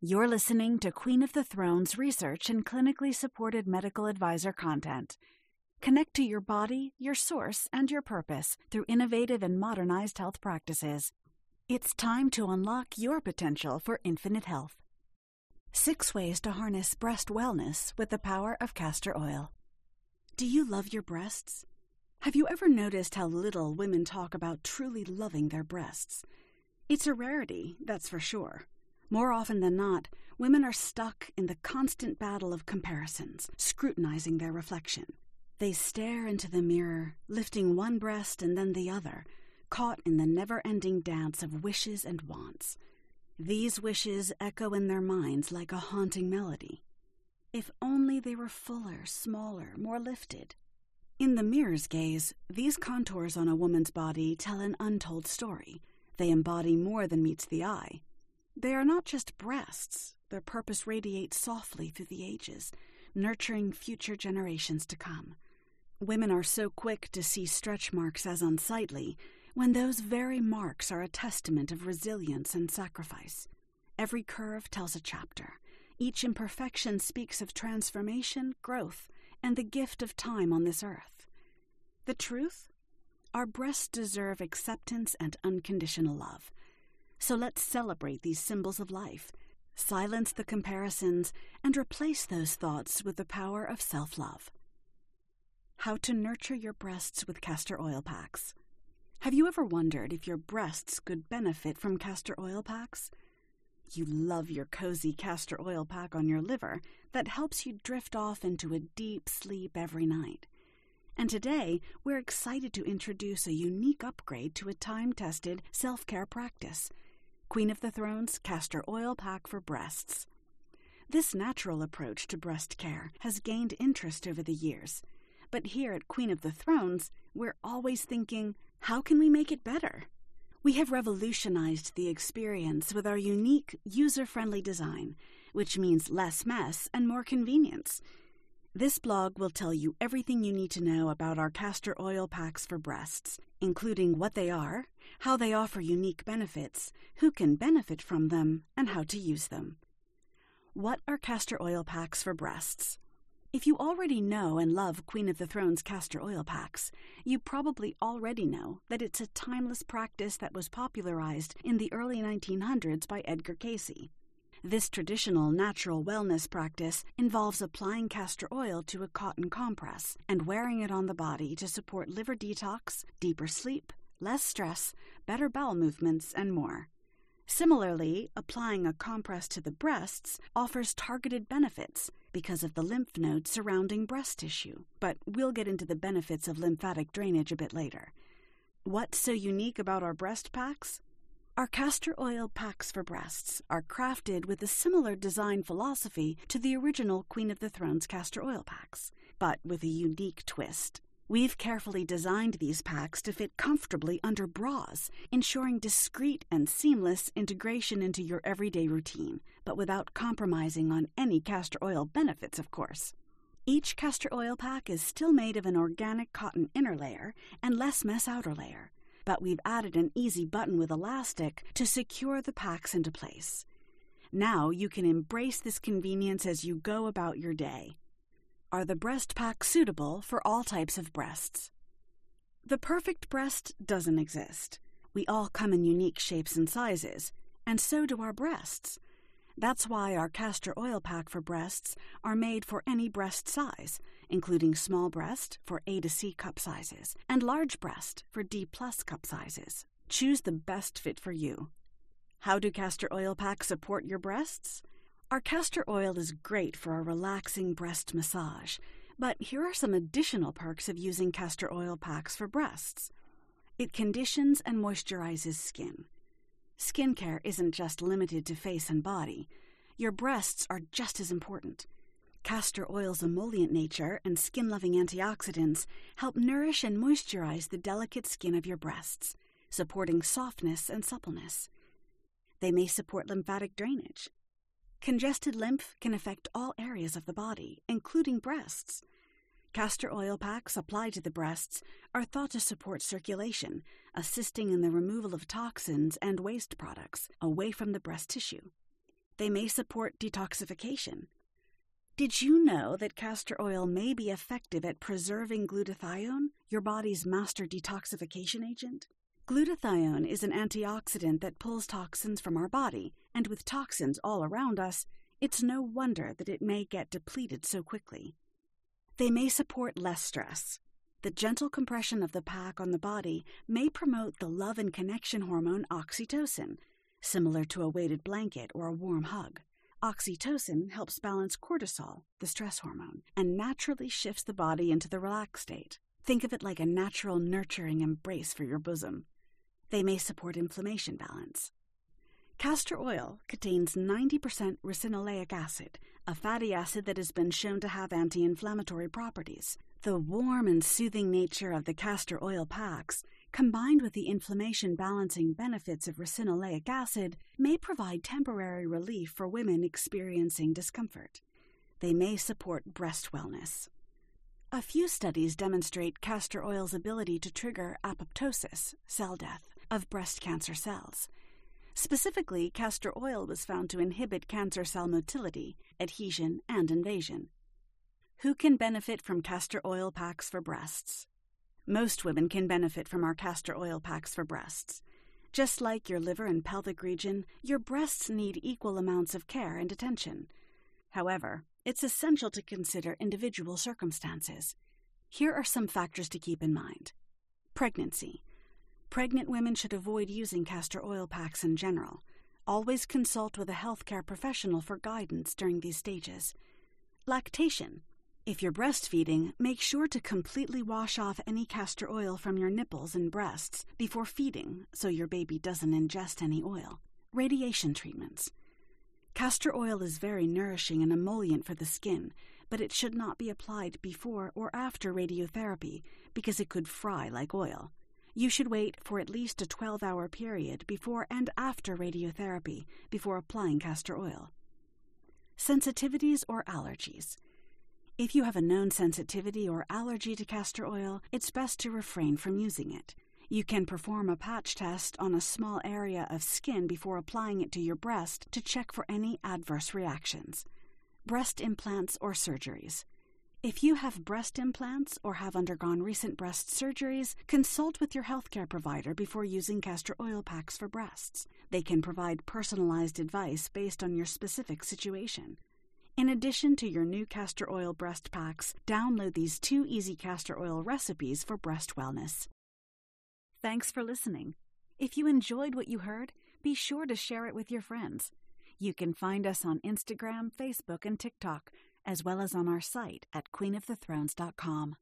You're listening to Queen of the Thrones research and clinically supported medical advisor content. Connect to your body, your source, and your purpose through innovative and modernized health practices. It's time to unlock your potential for infinite health. Six ways to harness breast wellness with the power of castor oil. Do you love your breasts? Have you ever noticed how little women talk about truly loving their breasts? It's a rarity, that's for sure. More often than not, women are stuck in the constant battle of comparisons, scrutinizing their reflection. They stare into the mirror, lifting one breast and then the other, caught in the never ending dance of wishes and wants. These wishes echo in their minds like a haunting melody. If only they were fuller, smaller, more lifted. In the mirror's gaze, these contours on a woman's body tell an untold story. They embody more than meets the eye. They are not just breasts, their purpose radiates softly through the ages, nurturing future generations to come. Women are so quick to see stretch marks as unsightly when those very marks are a testament of resilience and sacrifice. Every curve tells a chapter. Each imperfection speaks of transformation, growth, and the gift of time on this earth. The truth? Our breasts deserve acceptance and unconditional love. So let's celebrate these symbols of life, silence the comparisons, and replace those thoughts with the power of self love. How to nurture your breasts with castor oil packs. Have you ever wondered if your breasts could benefit from castor oil packs? You love your cozy castor oil pack on your liver that helps you drift off into a deep sleep every night. And today, we're excited to introduce a unique upgrade to a time tested self care practice Queen of the Thrones Castor Oil Pack for Breasts. This natural approach to breast care has gained interest over the years. But here at Queen of the Thrones, we're always thinking, how can we make it better? We have revolutionized the experience with our unique, user friendly design, which means less mess and more convenience. This blog will tell you everything you need to know about our castor oil packs for breasts, including what they are, how they offer unique benefits, who can benefit from them, and how to use them. What are castor oil packs for breasts? If you already know and love Queen of the Thrones castor oil packs, you probably already know that it's a timeless practice that was popularized in the early 1900s by Edgar Cayce. This traditional natural wellness practice involves applying castor oil to a cotton compress and wearing it on the body to support liver detox, deeper sleep, less stress, better bowel movements, and more. Similarly, applying a compress to the breasts offers targeted benefits because of the lymph nodes surrounding breast tissue, but we'll get into the benefits of lymphatic drainage a bit later. What's so unique about our breast packs? Our castor oil packs for breasts are crafted with a similar design philosophy to the original Queen of the Thrones castor oil packs, but with a unique twist. We've carefully designed these packs to fit comfortably under bras, ensuring discreet and seamless integration into your everyday routine, but without compromising on any castor oil benefits, of course. Each castor oil pack is still made of an organic cotton inner layer and less mess outer layer, but we've added an easy button with elastic to secure the packs into place. Now you can embrace this convenience as you go about your day. Are the breast packs suitable for all types of breasts? The perfect breast doesn't exist. We all come in unique shapes and sizes, and so do our breasts. That's why our castor oil pack for breasts are made for any breast size, including small breast for A to C cup sizes and large breast for D plus cup sizes. Choose the best fit for you. How do castor oil packs support your breasts? Our castor oil is great for a relaxing breast massage, but here are some additional perks of using castor oil packs for breasts. It conditions and moisturizes skin. Skincare isn't just limited to face and body. Your breasts are just as important. Castor oil's emollient nature and skin loving antioxidants help nourish and moisturize the delicate skin of your breasts, supporting softness and suppleness. They may support lymphatic drainage, Congested lymph can affect all areas of the body, including breasts. Castor oil packs applied to the breasts are thought to support circulation, assisting in the removal of toxins and waste products away from the breast tissue. They may support detoxification. Did you know that castor oil may be effective at preserving glutathione, your body's master detoxification agent? Glutathione is an antioxidant that pulls toxins from our body, and with toxins all around us, it's no wonder that it may get depleted so quickly. They may support less stress. The gentle compression of the pack on the body may promote the love and connection hormone oxytocin, similar to a weighted blanket or a warm hug. Oxytocin helps balance cortisol, the stress hormone, and naturally shifts the body into the relaxed state. Think of it like a natural nurturing embrace for your bosom. They may support inflammation balance. Castor oil contains 90% ricinoleic acid, a fatty acid that has been shown to have anti inflammatory properties. The warm and soothing nature of the castor oil packs, combined with the inflammation balancing benefits of ricinoleic acid, may provide temporary relief for women experiencing discomfort. They may support breast wellness. A few studies demonstrate castor oil's ability to trigger apoptosis, cell death, of breast cancer cells. Specifically, castor oil was found to inhibit cancer cell motility, adhesion, and invasion. Who can benefit from castor oil packs for breasts? Most women can benefit from our castor oil packs for breasts. Just like your liver and pelvic region, your breasts need equal amounts of care and attention. However, it's essential to consider individual circumstances. Here are some factors to keep in mind pregnancy. Pregnant women should avoid using castor oil packs in general. Always consult with a healthcare professional for guidance during these stages. Lactation. If you're breastfeeding, make sure to completely wash off any castor oil from your nipples and breasts before feeding so your baby doesn't ingest any oil. Radiation treatments. Castor oil is very nourishing and emollient for the skin, but it should not be applied before or after radiotherapy because it could fry like oil. You should wait for at least a 12 hour period before and after radiotherapy before applying castor oil. Sensitivities or allergies. If you have a known sensitivity or allergy to castor oil, it's best to refrain from using it. You can perform a patch test on a small area of skin before applying it to your breast to check for any adverse reactions. Breast implants or surgeries. If you have breast implants or have undergone recent breast surgeries, consult with your healthcare provider before using castor oil packs for breasts. They can provide personalized advice based on your specific situation. In addition to your new castor oil breast packs, download these two easy castor oil recipes for breast wellness. Thanks for listening. If you enjoyed what you heard, be sure to share it with your friends. You can find us on Instagram, Facebook, and TikTok as well as on our site at queenofthethrones.com.